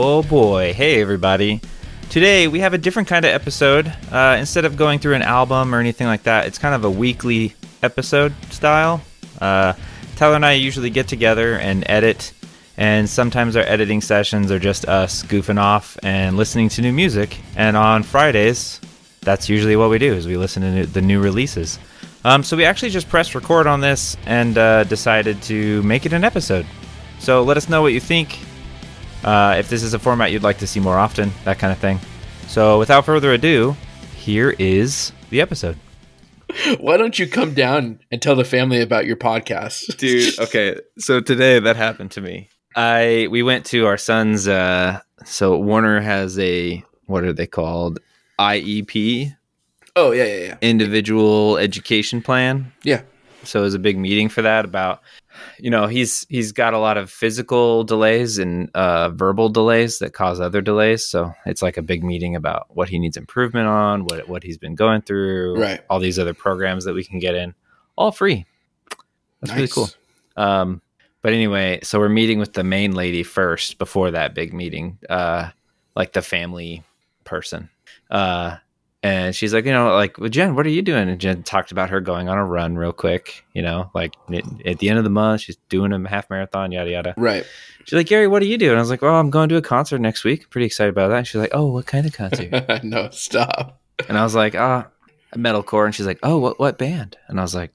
Oh boy. Hey, everybody. Today we have a different kind of episode. Uh, instead of going through an album or anything like that, it's kind of a weekly episode style. Uh, Tyler and I usually get together and edit, and sometimes our editing sessions are just us goofing off and listening to new music. And on Fridays, that's usually what we do is we listen to the new releases. Um, so we actually just pressed record on this and uh, decided to make it an episode. So let us know what you think. Uh, if this is a format you'd like to see more often, that kind of thing. So without further ado, here is the episode. Why don't you come down and tell the family about your podcast? dude okay so today that happened to me i we went to our son's uh so warner has a what are they called iep Oh yeah, yeah, yeah. individual education plan Yeah. so it was a big meeting for that about you know he's he's got a lot of physical delays and uh, verbal delays that cause other delays. So it's like a big meeting about what he needs improvement on what what he's been going through Right. all these other programs that we can get in. All free. That's really cool. Um but anyway so we're meeting with the main lady first before that big meeting uh like the family person. Uh and she's like, you know, like, well, Jen, what are you doing? And Jen talked about her going on a run real quick, you know, like at the end of the month, she's doing a half marathon, yada, yada. Right. She's like, Gary, what are you doing? I was like, well, I'm going to a concert next week. Pretty excited about that. And she's like, oh, what kind of concert? no, stop. and I was like, ah, metalcore. And she's like, oh, what, what band? And I was like,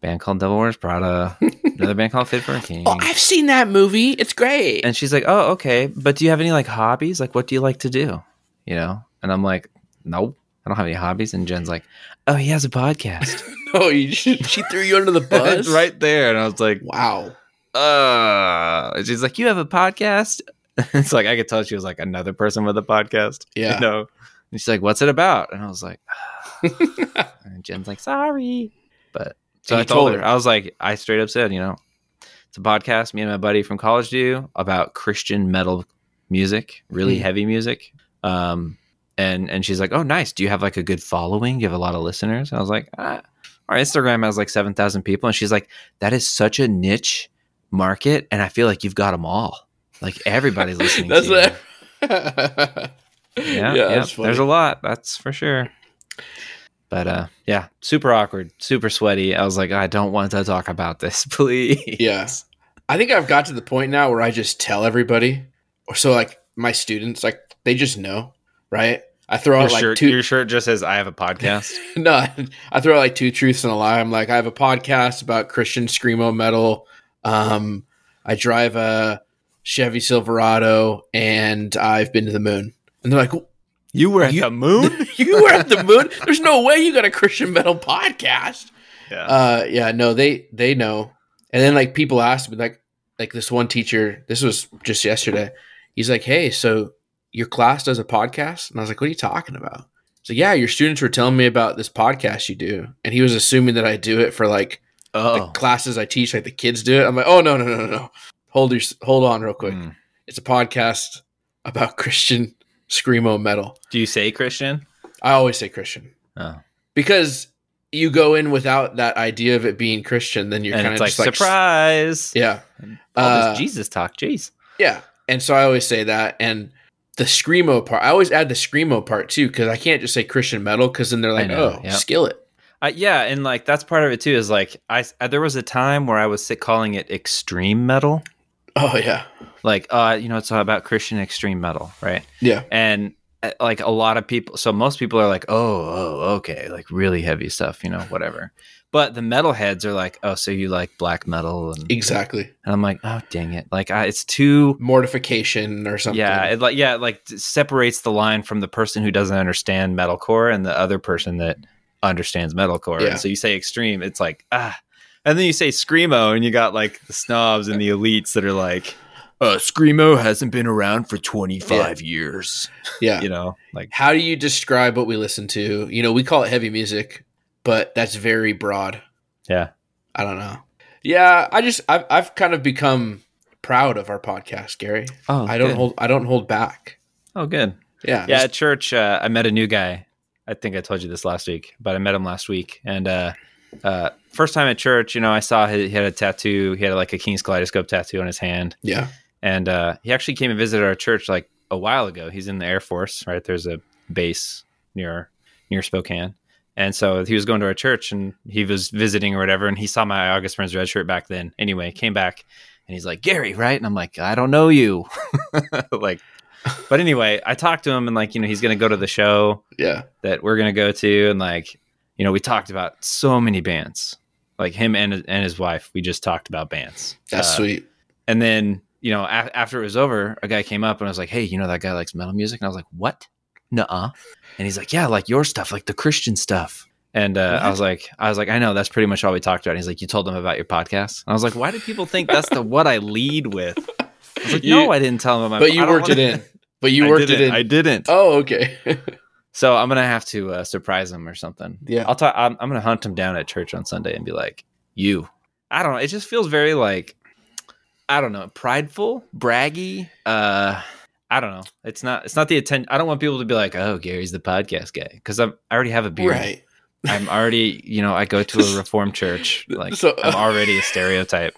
band called Devil Wears Prada, another band called Fit for a King. Oh, I've seen that movie. It's great. And she's like, "Oh, okay, but do you have any like hobbies? Like, what do you like to do? You know?" And I'm like, "Nope, I don't have any hobbies." And Jen's like, "Oh, he has a podcast no, you, she threw you under the bus. right there." And I was like, Wow. "Uh," she's like, "You have a podcast?" it's like I could tell she was like another person with a podcast. Yeah. you know. And she's like, "What's it about?" And I was like, and Jen's like, "Sorry," but so I told told her, her. I was like, I straight up said, you know, it's a podcast me and my buddy from college do about Christian metal music, really Hmm. heavy music. Um, and and she's like, oh, nice. Do you have like a good following? Do you have a lot of listeners? And I was like, ah, our Instagram has like seven thousand people, and she's like, that is such a niche market, and I feel like you've got them all. Like everybody's listening. That's to you. Yeah, yeah, yeah. There's a lot, that's for sure. But uh, yeah, super awkward, super sweaty. I was like, I don't want to talk about this, please. Yeah. I think I've got to the point now where I just tell everybody, or so like my students, like they just know, right? I throw Your out like shirt, two. your shirt just says, "I have a podcast." no, I throw out like two truths and a lie. I'm like, I have a podcast about Christian screamo metal. Um, I drive a Chevy Silverado, and I've been to the moon. And they're like, you were at You- the moon. "You were at the moon? There's no way you got a Christian metal podcast." yeah. Uh, yeah, no, they they know. And then like people ask me, like like this one teacher. This was just yesterday. He's like, "Hey, so your class does a podcast?" And I was like, "What are you talking about?" So yeah, your students were telling me about this podcast you do, and he was assuming that I do it for like oh, the classes I teach, like the kids do it. I'm like, "Oh no, no, no, no, no! Hold your hold on, real quick. Mm. It's a podcast about Christian screamo metal." do you say Christian? I always say Christian Oh, because you go in without that idea of it being Christian, then you're kind of like surprise. yeah. All Uh, this Jesus talk. Jeez. Yeah. And so I always say that. And the screamo part, I always add the screamo part too, because I can't just say Christian metal, because then they're like, know, oh, yep. skillet. Uh, yeah, and like that's part of it too. Is like I, I there was a time where I was sick calling it extreme metal. Oh, yeah. Like, uh, you know, it's all about Christian extreme metal, right? Yeah. And like a lot of people. So most people are like, oh, oh, okay, like really heavy stuff, you know, whatever. But the metalheads are like, oh, so you like black metal, and, Exactly. and I'm like, oh, dang it, like I, it's too. Mortification or something. Yeah, it like yeah, it like separates the line from the person who doesn't understand metalcore and the other person that understands metalcore. Yeah. And so you say extreme, it's like ah, and then you say screamo, and you got like the snobs and the elites that are like, uh, screamo hasn't been around for 25 years. yeah. You know, like How do you describe what we listen to? You know, we call it heavy music, but that's very broad. yeah, I don't know. Yeah, I just I've I've kind of become proud of our podcast, Gary. oh, I don't good. hold I don't hold back. Oh, good. Yeah. Yeah, at church, uh, I met a new guy. I think I told you this last week, but I met him last week. And uh, uh, first time at church, you know, I saw he, he had a tattoo. He had like a King's Kaleidoscope tattoo on his hand. yeah. And uh, he actually came and visited our church like a while ago. He's in the Air Force, right? There's a base near near Spokane. And so he was going to our church and he was visiting or whatever. And he saw my August Burns red shirt back then. Anyway, came back and he's like, Gary, right? And I'm like, I don't know you. like, but anyway, I talked to him and like, you know, he's going to go to the show Yeah. that we're going to go to. And like, you know, we talked about so many bands, like him and, and his wife. We just talked about bands. That's Uh, sweet. and then, you know, a- after it was over, a guy came up and I was like, "Hey, you know that guy likes metal music?" And I was like, "What? Nuh-uh." And he's like, "Yeah, like your stuff, like the Christian stuff." And uh, I was like, "I was like, I know that's pretty much all we talked about." And he's like, "You told them about your podcast?" And I was like, "Why do people think that's the what I lead with?" I was like, You- "No, I didn't tell them about." my But you worked it in. But you I worked it in. I didn't. oh, okay. So I'm gonna have to uh, surprise him or something. Yeah. I'll talk. I'm, I'm gonna hunt him down at church on Sunday and be like, "You." I don't know. It just feels very like, I don't know, prideful, braggy. Uh, I don't know. It's not. It's not the attention. I don't want people to be like, "Oh, Gary's the podcast guy," because I'm. I already have a beard. right. I'm already. You know, I go to a reformed church. Like So- I'm already a stereotype.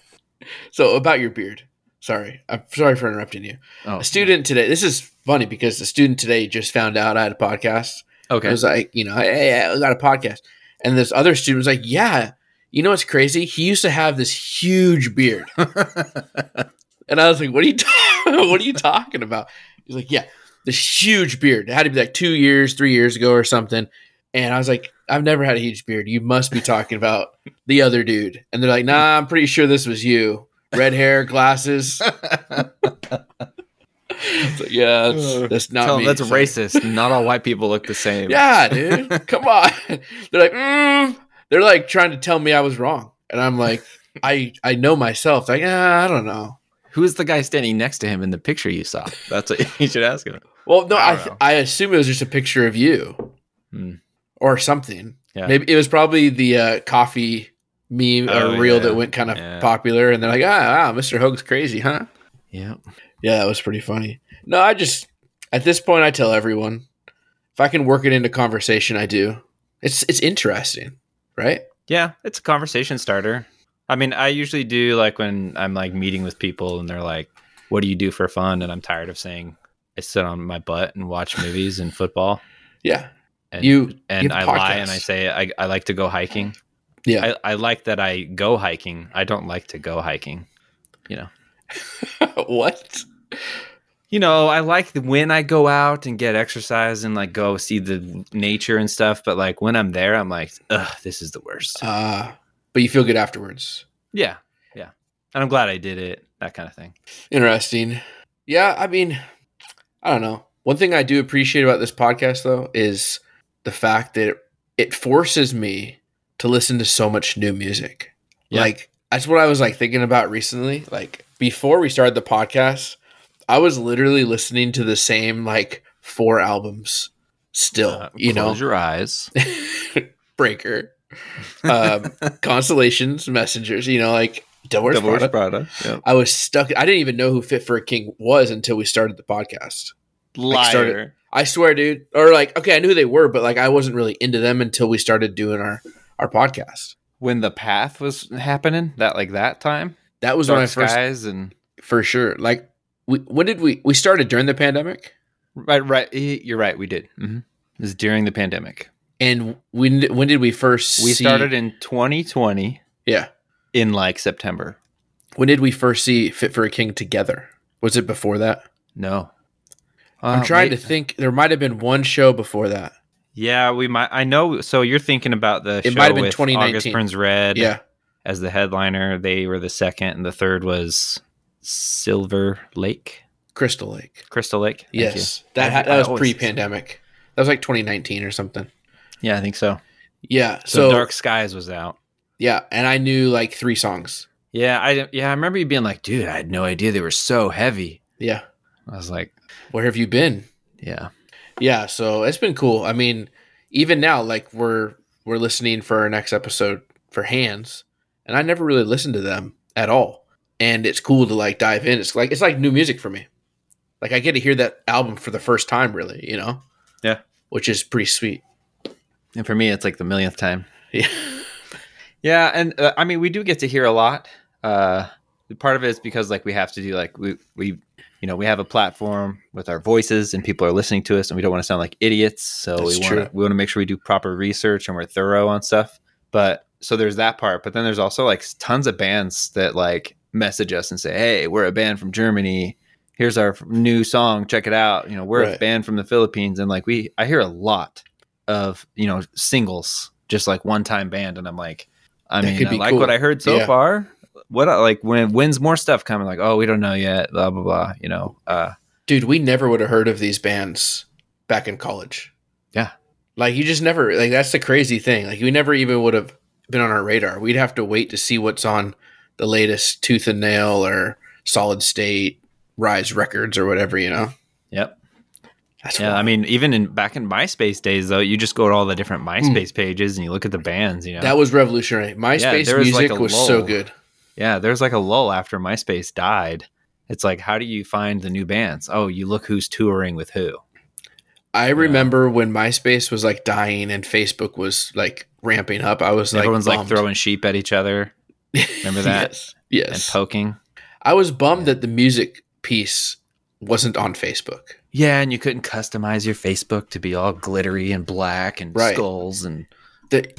So about your beard. Sorry. I'm sorry for interrupting you. Oh, A student today. This is funny because the student today just found out I had a podcast. Okay. I was like, you know, hey, I got a podcast. And this other student was like, yeah, you know what's crazy? He used to have this huge beard. and I was like, what are you ta- what are you talking about? He's like, yeah, this huge beard. It had to be like two years, three years ago or something. And I was like, I've never had a huge beard. You must be talking about the other dude. And they're like, nah, I'm pretty sure this was you. Red hair, glasses. It's like, yeah, that's, that's not Tell me. that's Sorry. racist. Not all white people look the same. Yeah, dude. Come on. They're like, mm. They're like trying to tell me I was wrong, and I'm like, I I know myself. Like, ah, I don't know. Who is the guy standing next to him in the picture you saw? That's what you should ask him. Well, no, I I. I, assume it was just a picture of you Hmm. or something. Yeah. Maybe it was probably the uh, coffee meme Oh, or reel yeah. that went kind of Yeah. popular, and they're like, ah, wow, Mr. Hoag's crazy, huh? Yeah. Yeah, that was pretty funny. No, I just at this point I tell everyone if I can work it into conversation, I do. It's it's interesting, right? Yeah, it's a conversation starter. I mean, I usually do like when I'm like meeting with people and they're like, "What do you do for fun?" and I'm tired of saying I sit on my butt and watch movies and football. Yeah. And You- and you I lie and. I say I, I like to go hiking. Yeah. I, I like that I go hiking. I don't like to go hiking. You know. what? You know, I like the, when I go out and get exercise and like go see the nature and stuff, but like when I'm there, I'm like, ugh, this is the worst. Uh, but you feel good afterwards. Yeah, yeah. And I'm glad I did it. That kind of thing. Interesting. Yeah, I mean, I don't know. One thing I do appreciate about this podcast, though, is the fact that it, it forces me to listen to so much new music. Yeah. Like, that's what I was like thinking about recently. Like, before we started the podcast, I was literally listening to the same like four albums still, Uh, you know, close your eyes. Breaker, um, Constellations, Messengers, you know, like Devil Wears Prada. Prada. Yeah. I was stuck. I didn't even know who Fit for a King was until we started the podcast. Liar. started- I swear, dude. Or like, okay, I knew who they were, but like, I wasn't really into them until we started doing our our podcast. when the path was happening, that like that time, That was Dark when I first, skies and for sure. Like, we, when did we we started during the pandemic? right, right. You're right. We did. hmm It was during the pandemic. And when when did we first? We see- started in 2020 Yeah. in like September. When did we first see Fit for a King together? Was it before that? No, I'm Uh, trying may- to think. There might have been one show before that. Yeah, we might. I know. So you're thinking about the It show might have been with 2019. August Burns Red Yeah, as the headliner. They were the second, and the third was Silver Lake, Crystal Lake. Crystal Lake. Thank yes, you. that I- ha- I was always- pre-pandemic. That was like 2019 or something. Yeah, I think so. Yeah. So, So, Dark Skies was out. yeah, and I knew like three songs. Yeah, I yeah I remember you being like, dude, I had no idea they were so heavy. Yeah. I was like, Where have you been? yeah, Yeah, so it's been cool. I mean, even now, like we're we're listening for our next episode for Hands, and I never really listened to them at all. And it's cool to like dive in. It's like it's like new music for me. Like I get to hear that album for the first time, really, you know? Yeah. Which is pretty sweet. and for me, it's like the millionth time. Yeah. Yeah, and uh, I mean, we do get to hear a lot. Uh, part of it is because like we have to do like we we you know we have a platform with our voices and people are listening to us and we don't want to sound like idiots. So That's we want we want to make sure we do proper research and we're thorough on stuff. But so there's that part, but then there's also like tons of bands that like message us and say, "Hey, we're a band from Germany. Here's our new song. Check it out." You know, we're a band from the Philippines, and like we, I hear a lot of you know singles, just like one time band, and I'm like, I That mean, I like cool. what I heard so Yeah. far. What like when when's more stuff coming? Like, oh, we don't know yet. Blah blah blah. You know, uh, Dude, we never would have heard of these bands back in college. Yeah. Like you just never like that's the crazy thing. Like we never even would have been on our radar. We'd have to wait to see what's on the latest Tooth and Nail or Solid State, Rise Records or whatever, you know. yep. That's Yeah, I mean, even in back in MySpace days, though, you just go to all the different MySpace pages and you look at the bands. You know, Hmm. that was revolutionary. MySpace there was, like, music a was so good. Yeah, there's like a lull after MySpace died. It's like, how do you find the new bands? Oh, you look who's touring with who. I remember when MySpace was like dying and Facebook was like ramping up. I was like Everyone's like throwing sheep at each other Remember that? yes. and poking. I was bummed that the music piece wasn't on Facebook. Yeah, and you couldn't customize your Facebook to be all glittery and black and Right. skulls and the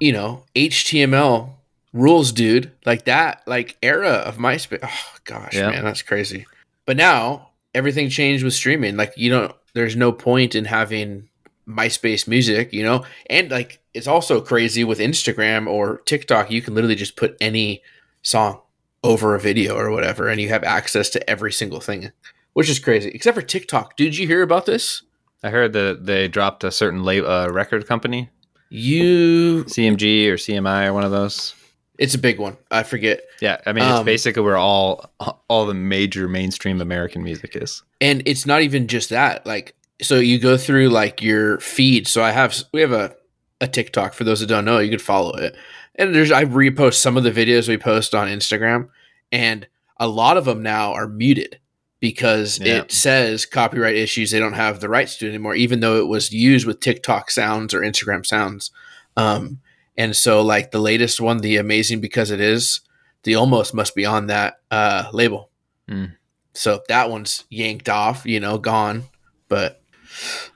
you know HTML rules, dude. Like that, like era of MySpace. Oh gosh, Yeah. man, that's crazy. But now everything changed with streaming. Like you don't. There's no point in having MySpace music, you know. And like it's also crazy with Instagram or TikTok. You can literally just put any song over a video or whatever, and you have access to every single thing, which is crazy. Except for TikTok. Did you hear about this? I heard that they dropped a certain la- uh, record company, You, CMG or CMI or one of those. it's a big one. I forget. Yeah, I mean, it's Um, basically where all all the major mainstream American music is. and it's not even just that like so you go through like your feed so i have we have a, a tiktok for those that don't know you could follow it and there's i repost some of the videos we post on instagram and a lot of them now are muted because Yeah. it says copyright issues they don't have the rights to it anymore even though it was used with tiktok sounds or instagram sounds um and so like the latest one the amazing because it is the almost must be on that uh label Hmm. so that one's yanked off, you know, gone. But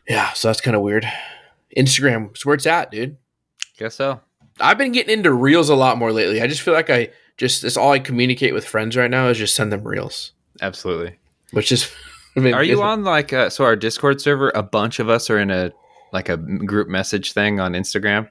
yeah, so that's kind of weird. Instagram is where it's at, dude. Guess so. I've been getting into reels a lot more lately. I just feel like I just that's all I communicate with friends right now is just send them reels, Absolutely. which is. I mean, Are you on like uh, so our Discord server? A bunch of us are in a like a group message thing on Instagram.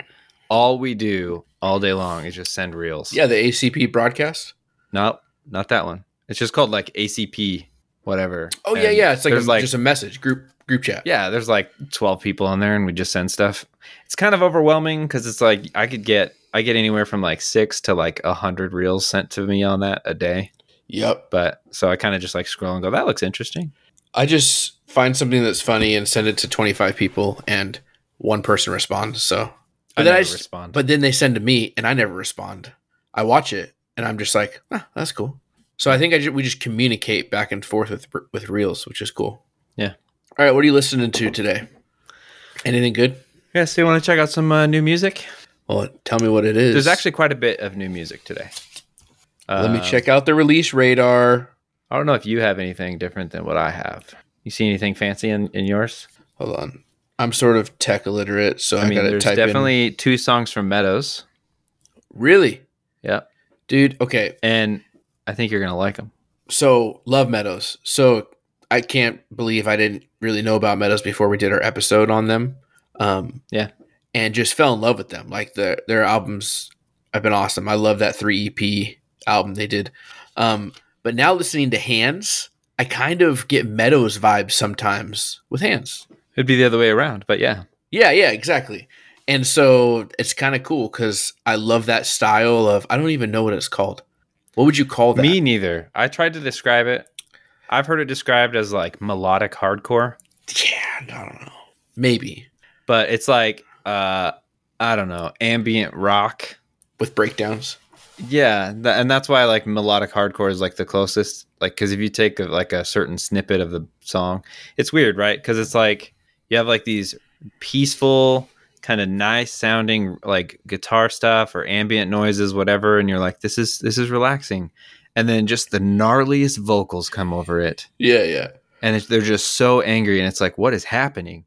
All we do all day long is just send reels. Yeah, the ACP broadcast. no, not that one. It's just called like ACP, whatever. Oh yeah, And yeah. It's like, a, like just a message group group chat. yeah, there's like twelve people on there, and we just send stuff. It's kind of overwhelming because it's like I could get I get anywhere from like six to like a hundred reels sent to me on that a day. Yep. But so I kind of just like scroll and go, that looks interesting. I just find something that's funny and send it to 25 people, and one person responds. So, but I then never I just, respond. But then they send to me, and I never respond. I watch it, and I'm just like, ah, that's cool. So I think I ju- we just communicate back and forth with with reels, which is cool. Yeah. All right, what are you listening to today? Anything good? yeah, so you want to check out some uh, new music? Well, tell me what it is. There's actually quite a bit of new music today. Let me Uh, check out the release radar. I don't know if you have anything different than what I have. You see anything fancy in, in yours? Hold on. I'm sort of tech illiterate, so I, I mean, gotta there's type definitely two songs from Meadows. Really, Yep. dude. Okay, And I think you're going to like them. so love meadows so I can't believe I didn't really know about Meadows before we did our episode on them. Um, Yeah. and just fell in love with them. Like the their albums have been awesome. I love that three EP album they did. Um, but now listening to Hands, I kind of get Meadows vibes sometimes with Hands. It'd be the other way around, but yeah. Yeah, yeah, exactly. And so it's kind of cool because I love that style of. I don't even know what it's called. What would you call that? Me neither. I tried to describe it. I've heard it described as like melodic hardcore, Yeah, I don't know. Maybe but it's like uh I don't know, ambient rock. with breakdowns. Yeah, th- and that's why like melodic hardcore is like the closest. Like, because if you take a, like a certain snippet of the song, it's weird, right? Because it's like you have like these peaceful, kind of nice sounding like guitar stuff or ambient noises, whatever, and you're like, this is this is relaxing, and then just the gnarliest vocals come over it, Yeah, yeah. and they're just so angry, and it's like, what is happening?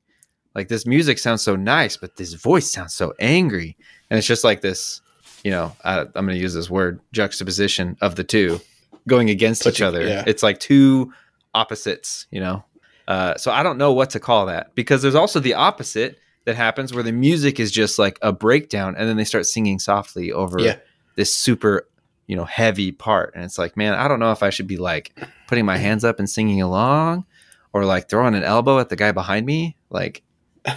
Like this music sounds so nice, but this voice sounds so angry, and it's just like this you know, I, I'm going to use this word juxtaposition of the two going against each you- other. yeah. It's like two opposites, you know. Uh, so I don't know what to call that because there's also the opposite that happens where the music is just like a breakdown and then they start singing softly over Yeah. this super, you know, heavy part. And it's like, man, I don't know if I should be like putting my hands up and singing along or like throwing an elbow at the guy behind me. Like,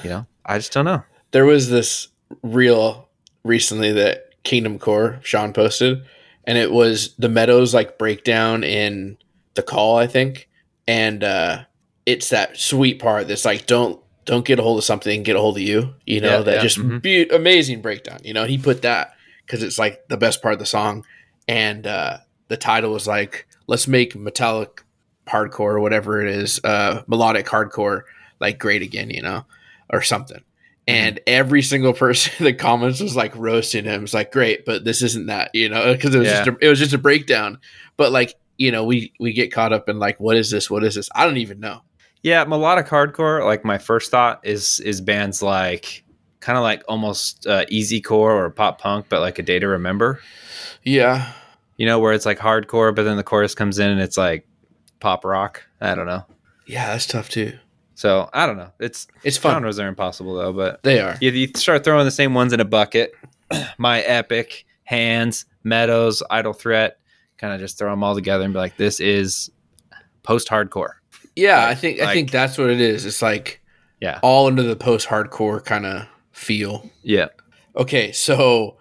you know, I just don't know. There was this reel recently that Kingdom Core Sean posted, and it was the Meadows like breakdown in the call, I think, and uh, it's that sweet part that's like don't don't get a hold of something, get a hold of you. You know Yeah, that yeah, just mhm. be- amazing breakdown. You know he put that because it's like the best part of the song, and uh, the title was like let's make metallic hardcore or whatever it is, uh, melodic hardcore like great again. You know or something. And every single person in the comments was like roasting him. It's like, great, but this isn't that, you know, because it was Yeah. just a, it was just a breakdown. But like, you know, we we get caught up in like, what is this? What is this? I don't even know. Yeah, melodic hardcore. Like my first thought is is bands like kind of like almost uh, easy core or pop punk, but like a day to remember. Yeah, You know, where it's like hardcore, but then the chorus comes in and it's like pop rock. I don't know. yeah, that's tough too. So I don't know. It's It's fun. genres are impossible though. But They are. you, you start throwing the same ones in a bucket. my epic, hands, meadows, idle threat. Kind of just throw them all together and be like, this is post hardcore. Yeah, I Like- think I think that's what it is. It's like Yeah. all into the post hardcore kind of feel. Yeah. Okay, so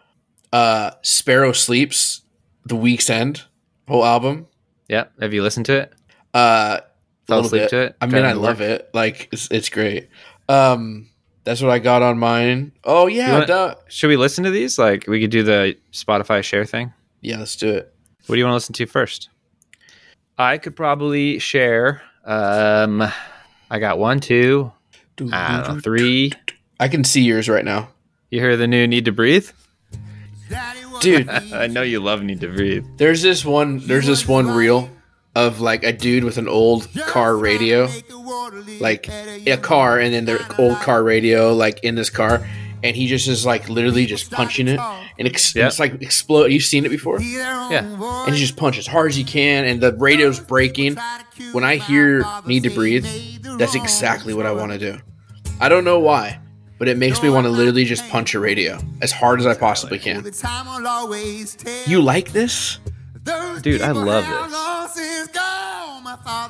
uh Sparrow Sleeps, The Week's End, whole album. Yeah. Have you listened to it? Uh Fell little asleep bit. to it? I mean, I love work? it. Like it's it's great. Um, that's what I got on mine. Oh yeah, want- duh. Should we listen to these? Like we could do the Spotify share thing. yeah. Let's do it. What do you want to listen to first? I could probably share. Um, I got one, two, I know, three. I can see yours right now, You hear the new "Need to Breathe"? dude. I know you love "Need to Breathe." There's this one. There's this one reel of like a dude with an old car radio, like a car, and then the old car radio, like in this car, and he just is like literally just punching it, and ex- Yeah. it's like explode. You've seen it before? Yeah, and you just punch as hard as you can, and the radio's breaking. When I hear "Need to Breathe," that's exactly what I want to do. I don't know why, but it makes me want to literally just punch a radio as hard as I possibly can. You like this? dude, I love this.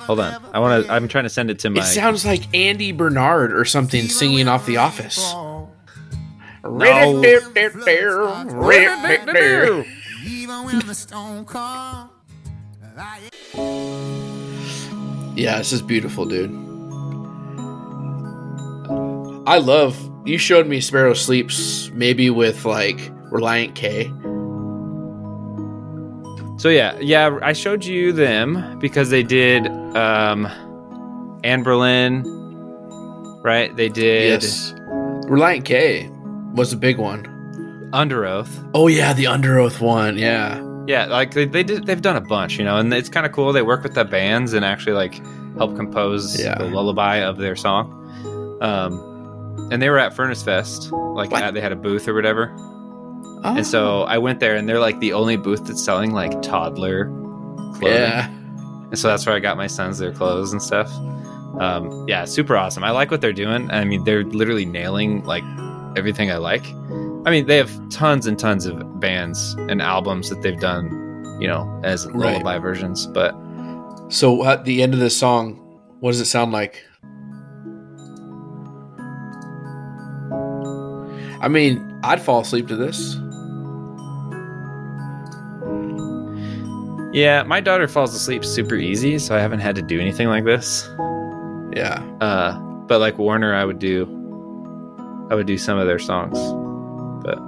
Hold on, I want to. I'm trying to send it to my. It sounds like Andy Bernard or something singing off The Office. Yeah, this is beautiful, dude. I love. You showed me Sparrow Sleeps, maybe with like Relient K. So yeah, yeah, I showed you them because they did um Anberlin, right? They did Yes. Relient K was a big one. Underoath. Oh yeah, the Underoath one. Yeah. Yeah, like they, they did, they've done a bunch, you know, and it's kind of cool. They work with the bands and actually like help compose Yeah. the lullaby of their song. Um, and they were at Furnace Fest, like at, they had a booth or whatever. Oh. And so I went there, and they're like the only booth that's selling like toddler clothing. yeah. and so that's where I got my sons their clothes and stuff. Um, yeah, super awesome. I like what they're doing. I mean, they're literally nailing like everything I like. I mean, they have tons and tons of bands and albums that they've done, you know, as Right. lullaby versions. But So at the end of this song, what does it sound like? I mean, I'd fall asleep to this. yeah, my daughter falls asleep super easy, so I haven't had to do anything like this. Yeah. Uh, but like Warner, I would do, I would do some of their songs. But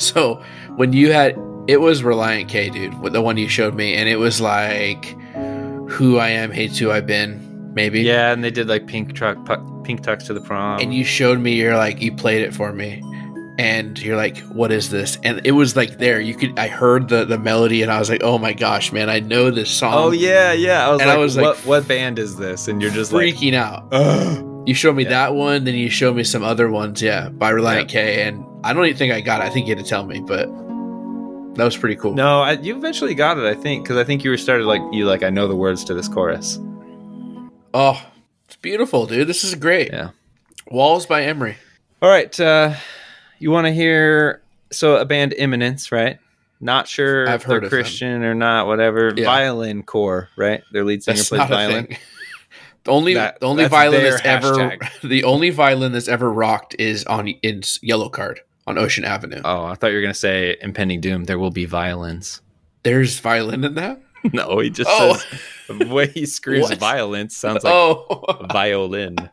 So when you had it was Relient K, dude, the one you showed me, and it was like who I am hates who I've been, maybe. yeah, and they did like Pink Truck, pu- Pink Tux to the prom. And you showed me, you're like, you played it for me. And you're like, what is this? And it was like there. You could I heard the the melody and I was like, oh my gosh, man, I know this song. oh yeah, yeah. I was And like, I was like, what, what band is this? And you're just like, freaking out. You showed me Yeah. that one, then you showed me some other ones, yeah, by Relient K. And I don't even think I got it. I think you had to tell me, but that was pretty cool. no, I, you eventually got it, I think, because I think you were started like you like I know the words to this chorus. Oh, it's beautiful, dude. This is great. Yeah. Walls by Emery. All right, uh, you want to hear so a band Imminence, right? Not sure I've if heard they're of them. Christian or not, whatever. Yeah. Violin core, right? Their lead singer That's plays violin. The only That- the only violin that's ever the only violin that's ever rocked is on in Yellowcard on Ocean Avenue. Oh, I thought you were gonna say impending doom. There will be violins. There's violin in that. no, he just Oh. says the way he screams violence sounds like oh, violin.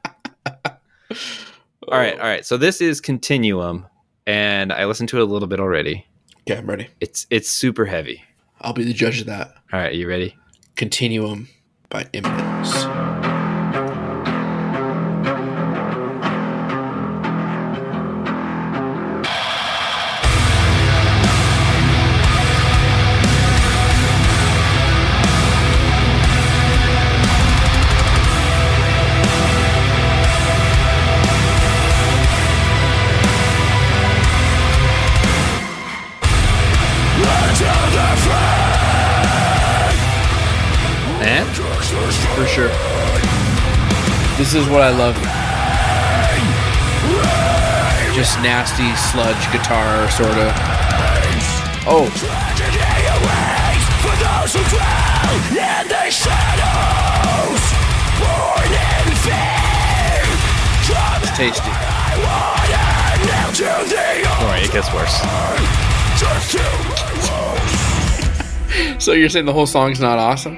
All right, all right. So this is Continuum, and I listened to it a little bit already. okay, I'm ready. It's it's super heavy. I'll be the judge of that. All right, you ready? Continuum by Imminence. What I love. Just nasty sludge guitar, sort of. Oh, it's tasty. don't worry, it gets worse. So you're saying the whole song's not awesome?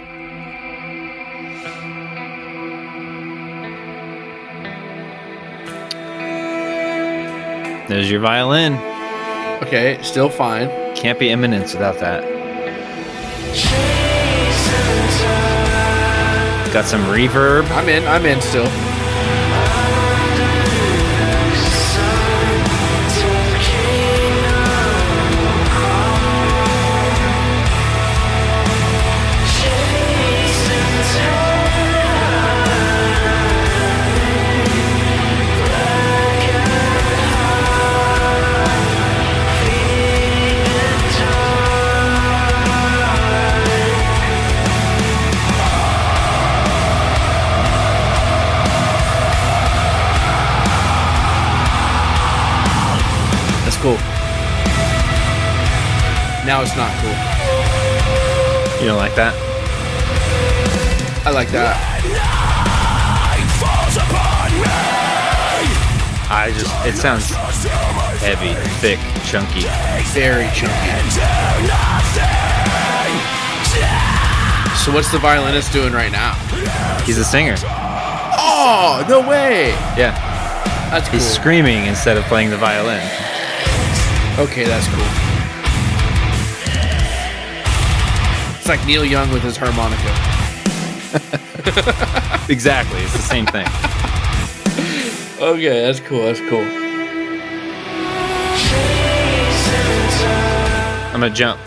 There's your violin. Okay, still fine. Can't be Imminence without that. Got some reverb. I'm in. I'm in still. It sounds heavy, thick, chunky. Very chunky. So what's the violinist doing right now? He's a singer. Oh, no way. Yeah. That's cool. He's screaming instead of playing the violin. Okay, that's cool. It's like Neil Young with his harmonica. Exactly. It's the same thing. Okay, that's cool. That's cool. I'm gonna jump.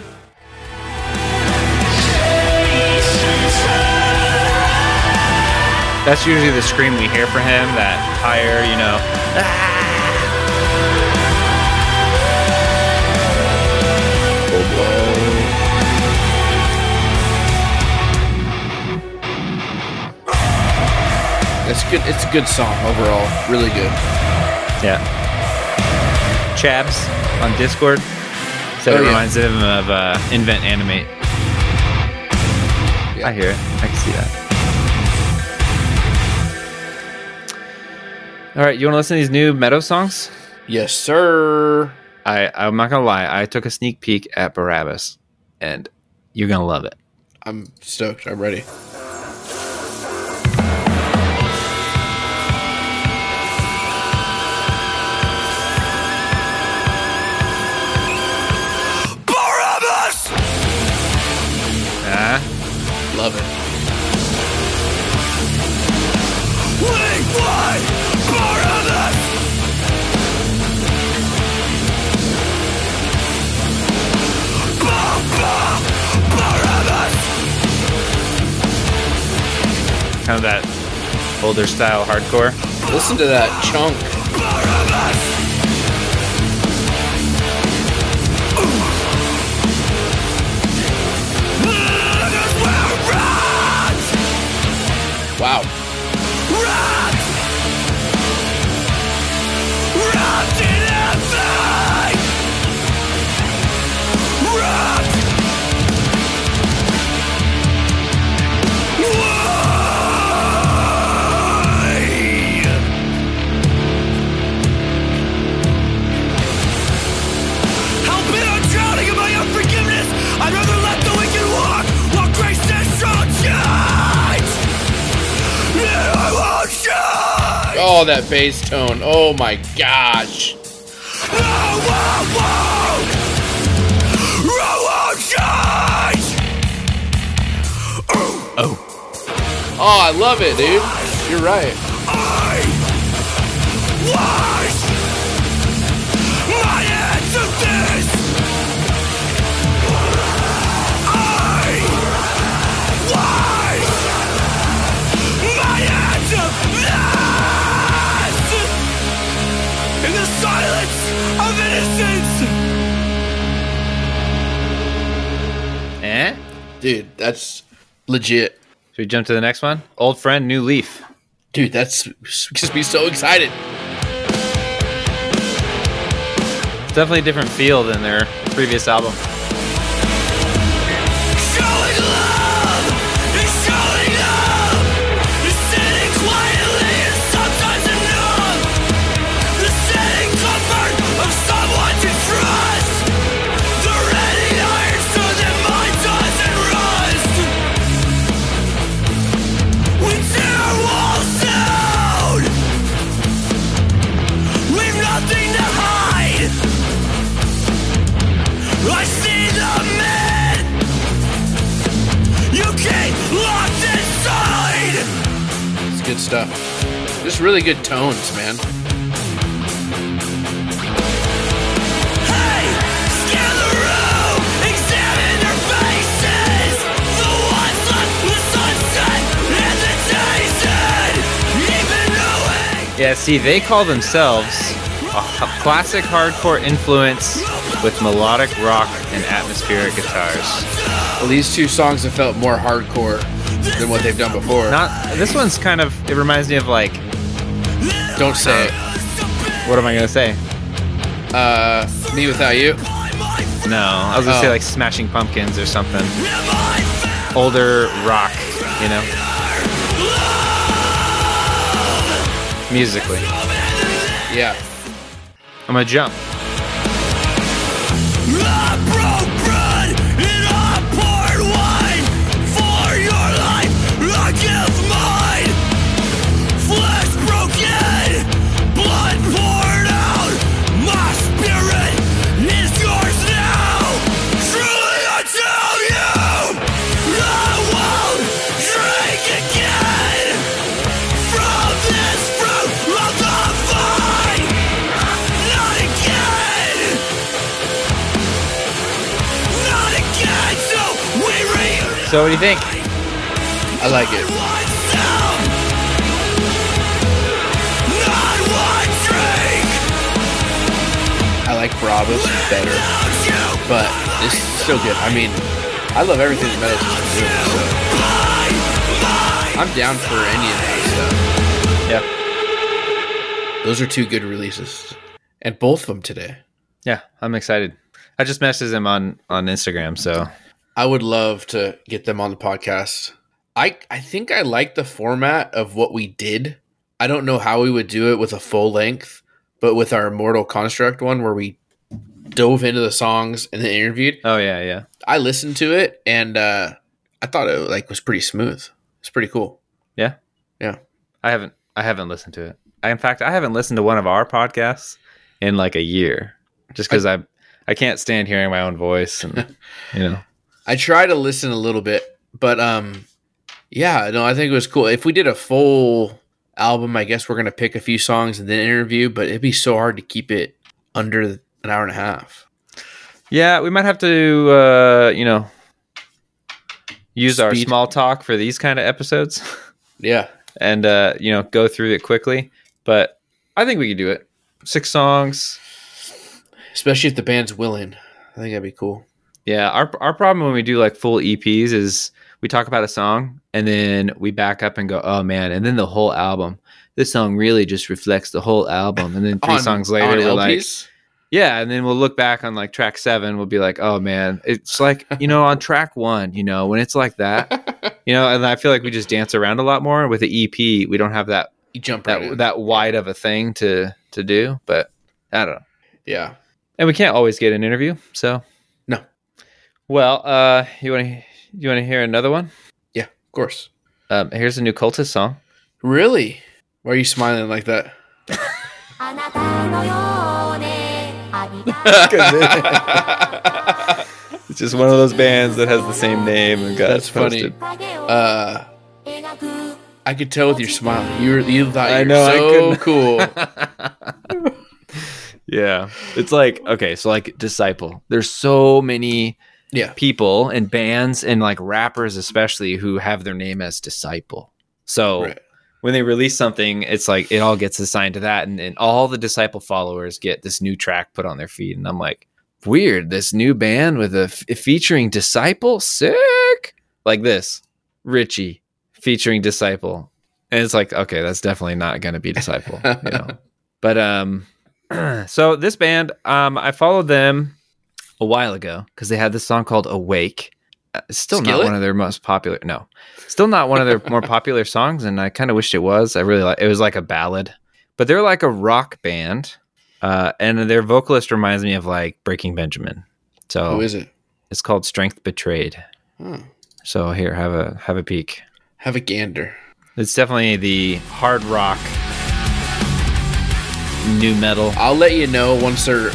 That's usually the scream we hear for him, that higher, you know. good. It's a good song overall. Really good. Yeah. Chabs on Discord said Oh, it yeah. reminds him of uh, Invent Animate. Yeah. I hear it. I can see that. All right, you want to listen to these new Meadow songs? Yes, sir. I I'm not gonna lie. I took a sneak peek at Barabbas, and you're gonna love it. I'm stoked. I'm ready. Love it. kind of that older style hardcore. Listen to that chunk. Wow. Help Oh, that bass tone. Oh my gosh. No, I won't. I won't shine. Oh, I love it, dude. You're right. Dude, that's legit. Should we jump to the next one? Old friend, new leaf. Dude, that's just me so excited. It's definitely a different feel than their previous album. Days end. Even knowing Yeah, see, they call themselves a classic hardcore influence with melodic rock and atmospheric guitars. Well, these two songs have felt more hardcore than what they've done before. Not this one's kind of it reminds me of like Don't say it. what am I gonna say? Uh, Me Without You. No, I was gonna say Oh. like Smashing Pumpkins or something. Older rock, you know. Musically, Yeah. I'm gonna jump. What do you think? I like it. one sound. Not one drink. I like Bravos better, but it's still good. I mean, I love everything that Meadows has been doing, so. I'm down for any of that stuff. Yeah. Those are two good releases, and both of them today. Yeah, I'm excited. I just messaged him on on Instagram, so I would love to get them on the podcast. I I think I like the format of what we did. I don't know how we would do it with a full length, but with our Mortal Construct one where we dove into the songs and then interviewed, oh yeah, yeah. I listened to it and uh I thought it like was pretty smooth. It's pretty cool. Yeah. Yeah. I haven't I haven't listened to it. I, in fact, I haven't listened to one of our podcasts in like a year, just because I I can't stand hearing my own voice, and you know. I try to listen a little bit, but um yeah, no, I think it was cool. If we did a full album, I guess we're gonna pick a few songs and then interview, but it'd be so hard to keep it under an hour and a half. Yeah, we might have to, uh, you know, use our small talk for these kind of episodes, Yeah. and uh, you know, go through it quickly. But I think we could do it. Six songs. Especially if the band's willing. I think that'd be cool. Yeah, our our problem when we do like full EPs is we talk about a song and then we back up and go, oh man, and then the whole album. This song really just reflects the whole album, and then three On- songs later, we're like, Yeah, and then we'll look back on like track seven. We'll be like, oh man, it's like you know on track one, you know when it's like that, you know. And I feel like we just dance around a lot more with the EP. We don't have that you jump that that wide of a thing to to do. But I don't know, yeah. and we can't always get an interview. So. Well, uh, you want to you want to hear another one? Yeah, of course. Um, here's a new cultist song. Really? Why are you smiling like that? it's just one of those bands that has the same name and got that's funny. Uh, I could tell with your smile. You were, you thought I you know, so I cool. yeah, it's like okay, so like disciple. There's so many yeah. people and bands and like rappers especially who have their name as Disciple. So Right. when they release something, it's like it all gets assigned to that, and, and all the Disciple followers get this new track put on their feed, and I'm like, weird. This new band with a f- featuring Disciple, sick. Like this, Richie featuring Disciple, and it's like, okay, that's definitely not going to be Disciple, you know. But um, so this band, um, I followed them a while ago because they had this song called "Awake." Uh, it's still not one of their most popular. No, still not one of their more popular songs, and I kind of wished it was. I really like. It was like a ballad, but they're like a rock band, uh, and their vocalist reminds me of like Breaking Benjamin. So Who is it? it's called "Strength Betrayed." Hmm. So here, have a have a peek. Have a gander. It's definitely the hard rock, new metal. I'll let you know once their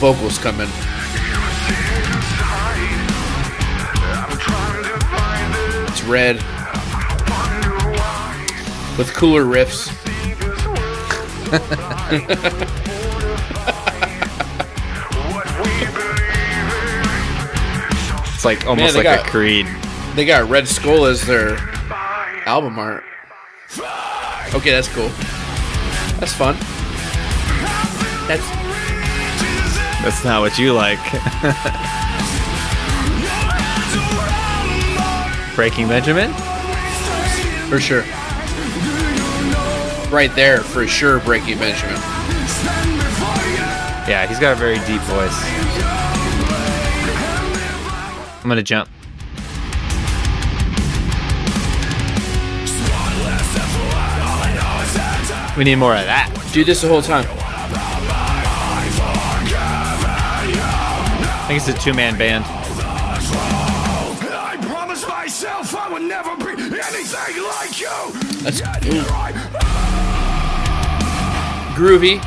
vocals come in. It's red with cooler riffs. It's like almost they like got- a Creed. They got Red Skull as their album art. Okay, that's cool. That's fun. That's That's not what you like. Breaking Benjamin? for sure. Right there, for sure, Breaking Benjamin. Yeah, he's got a very deep voice. I'm gonna jump. We need more of that. Do this the whole time. Think it's a two man band. I promised myself I would never be anything like you. That's ooh. groovy.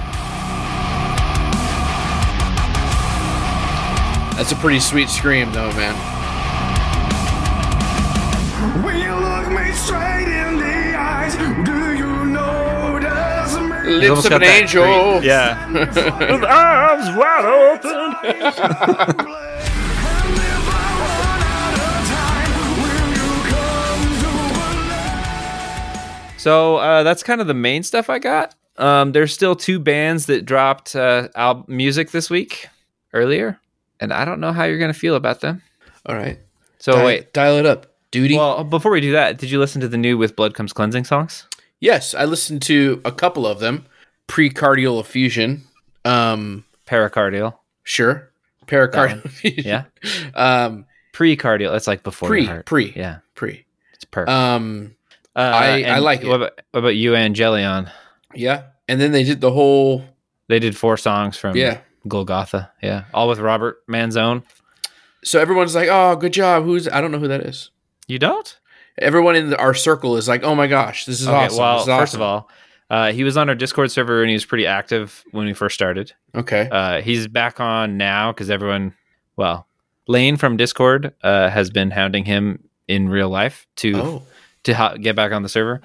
That's a pretty sweet scream, though, man. Lips of an angel. Creed- Yeah. With arms wide open. So uh, that's kind of the main stuff I got. Um, there's still two bands that dropped uh, al- music this week earlier, and I don't know how you're going to feel about them. All right. So Di- wait, dial it up, duty. well, before we do that, did you listen to the new "With Blood Comes Cleansing" songs? Yes, I listened to a couple of them. Precardial effusion. Um, Pericardial. sure. Pericardial effusion. Yeah. Um, Precardial. That's like before pre, pre, Yeah. pre. It's perfect. Um, Uh, I- I like it. What about, what about you, Angelion? yeah. And then they did the whole, They did four songs from yeah. Golgotha. Yeah. All with Robert Manzone. So everyone's like, "Oh, good job." Who's? I don't know who that is. You don't? Everyone in the, our circle is like, "Oh my gosh, this is okay. awesome." Well, is first awesome." of all, uh, he was on our Discord server and he was pretty active when we first started. okay, Uh, he's back on now because everyone, well, Lane from Discord uh, has been hounding him in real life to oh, to ho- get back on the server.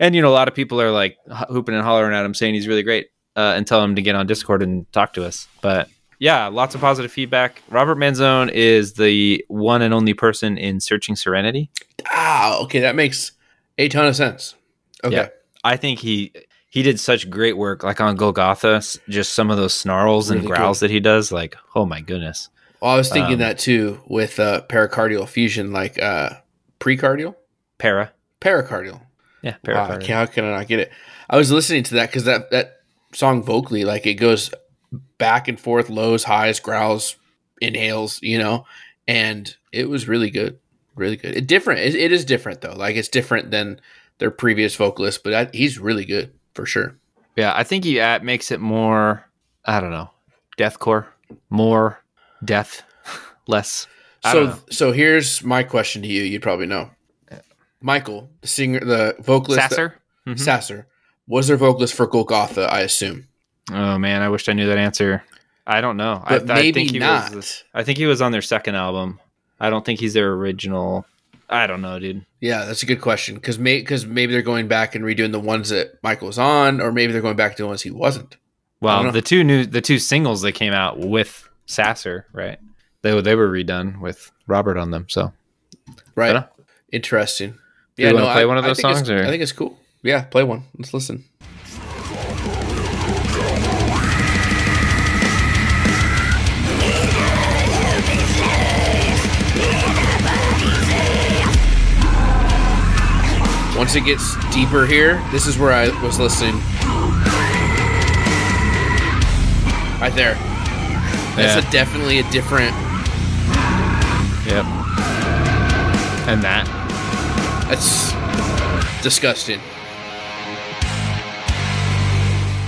And you know, a lot of people are like h- hooping and hollering at him, saying he's really great, uh, and tell him to get on Discord and talk to us. But yeah, lots of positive feedback. Robert Manzone is the one and only person in Searching Serenity. ah, okay, that makes a ton of sense. Okay, Yeah. I think he he did such great work, like on Golgotha. Just some of those snarls and Really growls that he does, like oh my goodness. well, I was thinking um, that too with uh, pericardial fusion, like uh, precardial, Para, pericardial. yeah, Wow. I can't- how can I not get it? I was listening to that because that that song vocally, like it goes back and forth, lows, highs, growls, inhales, you know, and it was really good, really good. It different. It, it is different though. Like it's different than their previous vocalist, but I, he's really good for sure. Yeah, I think he uh, makes it more. I don't know, deathcore, more death, less. I So so here's my question to you. You'd probably know. Michael, the singer, the vocalist, Sasser. Mhm. Sasser, was their vocalist for Golgotha, I assume. Oh man, I wished I knew that answer. I don't know. But I, I maybe think he not. Was, I think he was on their second album. I don't think he's their original. I don't know, dude. Yeah, that's a good question because may, cause maybe they're going back and redoing the ones that Michael was on, or maybe they're going back to the ones he wasn't. I don't know. Well, the two new, the two singles that came out with Sasser, right? They were- they were redone with Robert on them. So Right. know. Uh, Interesting. you wanna play one of those songs, or- I think it's cool. Yeah, play one. Let's listen. Once it gets deeper here, this is where I was listening. Right there. That's Yeah. a, definitely a different. yep. And that That's disgusting.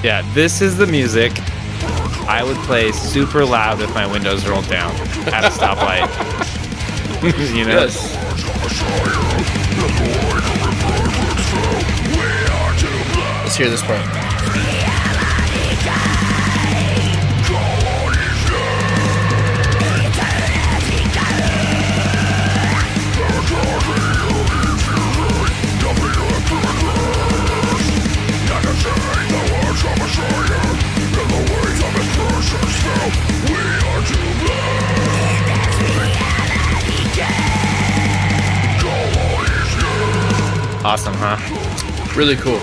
Yeah, this is the music I would play super loud if my windows rolled down at a stoplight. you know? Let's hear this part. Awesome, huh? Really cool.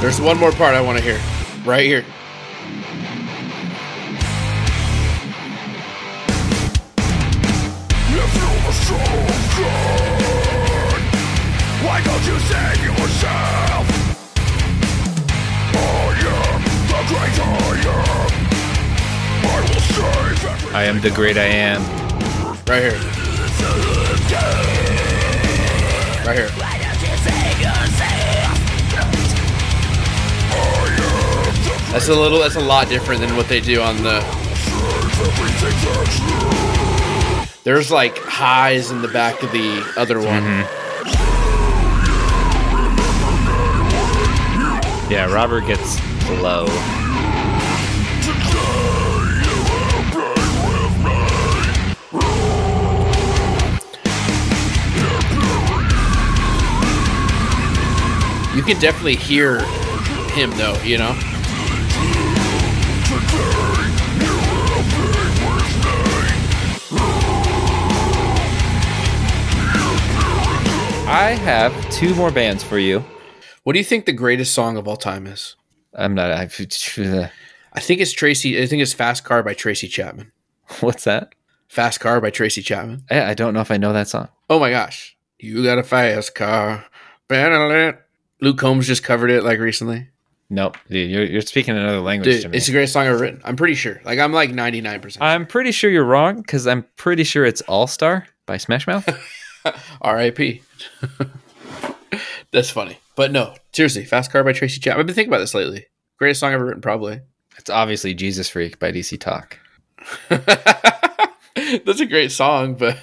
There's one more part I want to hear. Right here. Why don't you save yourself? I am the great I am. I will save I am the great I am. Right here. Right here. That's a little. That's a lot different than what they do on the. There's like highs in the back of the other one. Mm-hmm. Yeah, Robert gets low. You can definitely hear him though. You know. I have two more bands for you. What do you think the greatest song of all time is? I'm not. I, I think it's Tracy. I think it's "Fast Car" by Tracy Chapman. what's that? "Fast Car" by Tracy Chapman. I, I don't know if I know that song. Oh my gosh, you got a fast car. Luke Combs just covered it like recently. Nope, dude, you're, you're speaking another language to Dude, me. it's the greatest song ever written. I'm pretty sure. Like I'm like 99. percent I'm pretty sure you're wrong because I'm pretty sure it's All Star by Smash Mouth. R.I.P. That's funny, but no, seriously. Fast Car by Tracy Chapman. I've been thinking about this lately. Greatest song ever written, probably. it's obviously Jesus Freak by DC Talk. That's a great song, but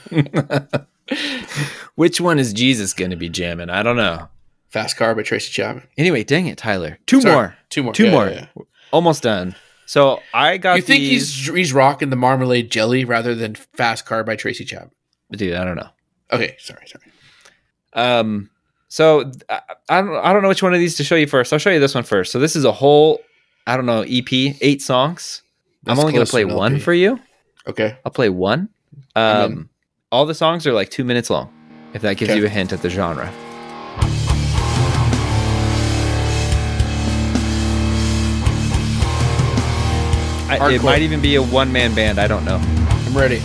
Which one is Jesus going to be jamming? I don't know. Fast Car by Tracy Chapman. Anyway, dang it, Tyler. Two Sorry, more. two more, Two yeah, more. yeah, yeah. Almost done. So I got You think these- he's he's rocking the Marmalade Jelly rather than Fast Car by Tracy Chapman? dude, I don't know. Okay, sorry, sorry. Um, so I, I don't I don't know which one of these to show you first. I'll show you this one first. So this is a whole I don't know EP, eight songs. That's I'm only gonna play one LP. for you. Okay, I'll play one. Um, all the songs are like two minutes long. If that gives Okay. you a hint at the genre. I, it might even be a one man band. I don't know. I'm ready.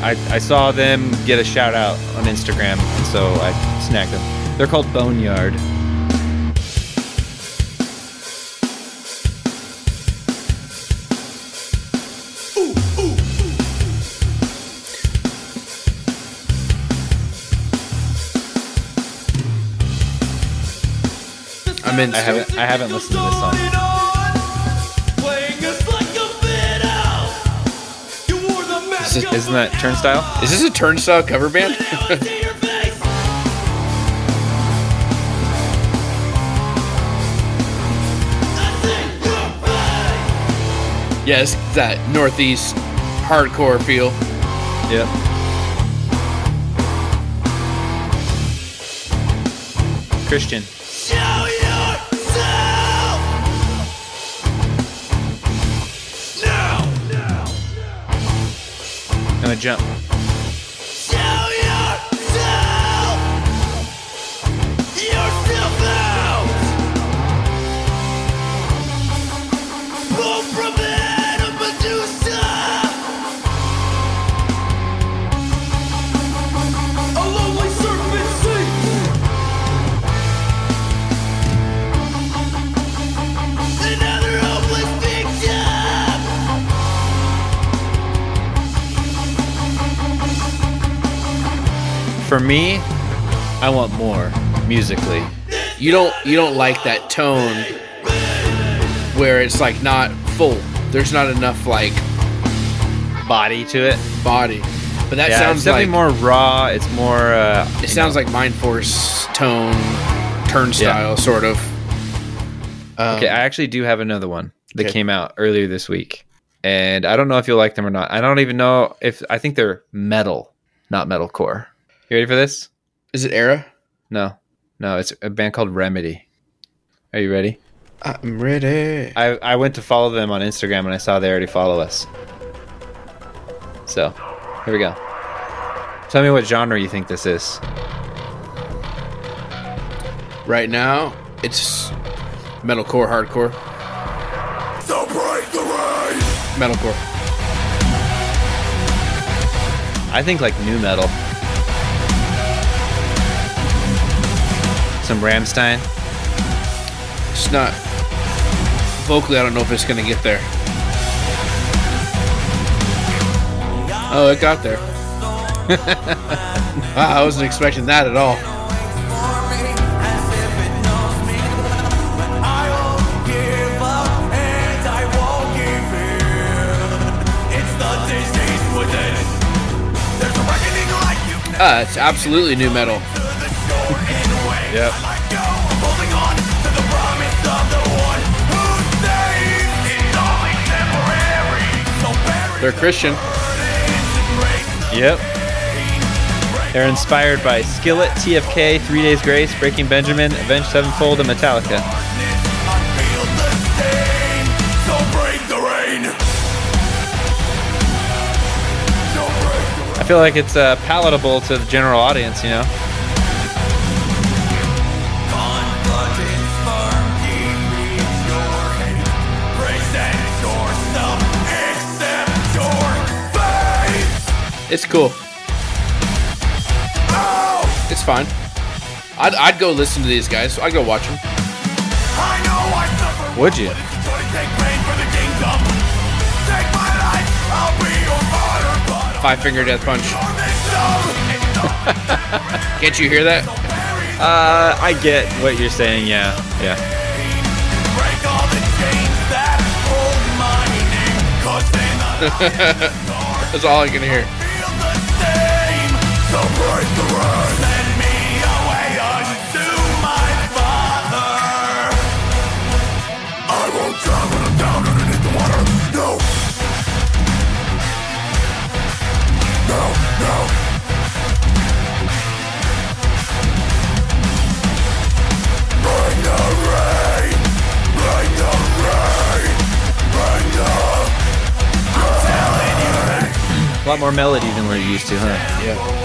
I, I saw them get a shout out on Instagram, and so I snagged them. They're called Boneyard. I'm in. I haven't I haven't listened to this song. This- Isn't that Turnstile? Is this a Turnstile cover band? yes, that Northeast hardcore feel. Yep. Christian. I'm gonna jump. For me, I want more musically. You don't you don't like that tone where it's like not full. There's not enough like Body to it. body. But that yeah, sounds it's definitely like more raw. It's more. Uh, it sounds like Mindforce tone turnstile sort of. Um, Okay, I actually do have another one that Okay. came out earlier this week, and I don't know if you'll like them or not. I don't even know if I think they're metal, not metalcore. You ready for this? is it Era? No, no, it's a band called Remedy. Are you ready? I'm ready. I I went to follow them on Instagram and I saw they already follow us. So, here we go. Tell me what genre you think this is. Right now, it's metalcore, hardcore, metalcore. I think like new metal. Some Rammstein. It's not vocally. I don't know if it's gonna get there. Oh, it got there. I wasn't expecting that at all. Ah, it's absolutely new metal. Yep. They're Christian. Yep. They're inspired by Skillet, TFK, Three Days Grace, Breaking Benjamin, Avenged Sevenfold, and Metallica. I feel like it's uh, palatable to the general audience, you know? It's cool. It's fine. I'd, I'd go listen to these guys. I'd go watch them. I know I Would you? but it's gonna take pain for the kingdom. Take my life, I'll be your martyr, but Five finger death punch. Can't you hear that? Uh, I get what you're saying. Yeah, yeah. Break all the chains that hold my name, 'cause then I That's all I can hear. A lot more melody than we're used to, huh? Yeah.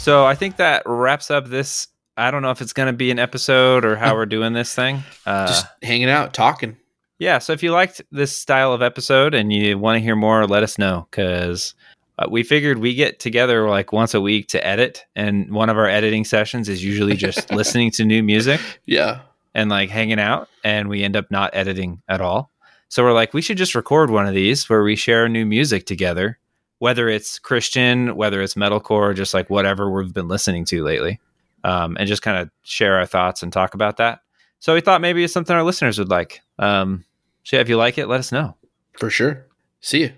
So I think that wraps up this. I don't know if it's going to be an episode or how we're doing this thing. Uh, Just hanging out, talking. yeah. So if you liked this style of episode and you want to hear more, let us know because uh, we figured we get together like once a week to edit, and one of our editing sessions is usually just listening to new music Yeah. and like hanging out, and we end up not editing at all. So we're like, we should just record one of these where we share new music together, whether it's Christian, whether it's metalcore, just like whatever we've been listening to lately, um, and just kind of share our thoughts and talk about that. So we thought maybe it's something our listeners would like. Um, so yeah, if you like it, let us know. For sure. See you.